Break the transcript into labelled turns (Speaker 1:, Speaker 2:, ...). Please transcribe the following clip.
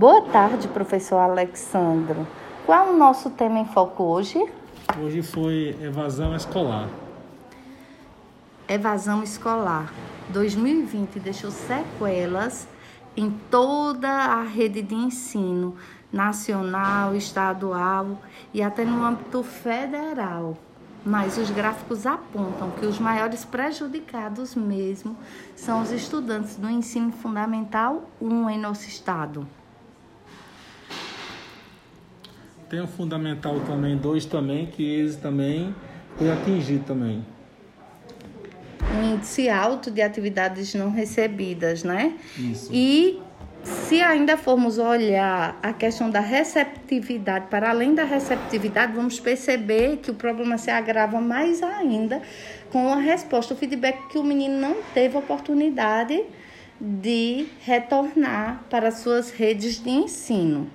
Speaker 1: Boa tarde, professor Alexandro. Qual é o nosso tema em foco hoje?
Speaker 2: Hoje foi evasão escolar.
Speaker 1: Evasão escolar. 2020 deixou sequelas em toda a rede de ensino, nacional, estadual e até no âmbito federal. Mas os gráficos apontam que os maiores prejudicados mesmo são os estudantes do ensino fundamental 1 em nosso estado.
Speaker 2: Tem o fundamental também, dois também, que eles também foi atingido também.
Speaker 1: Um índice alto de atividades não recebidas, né?
Speaker 2: Isso.
Speaker 1: E se ainda formos olhar a questão da receptividade, para além da receptividade, vamos perceber que o problema se agrava mais ainda com a resposta, o feedback que o menino não teve oportunidade de retornar para suas redes de ensino.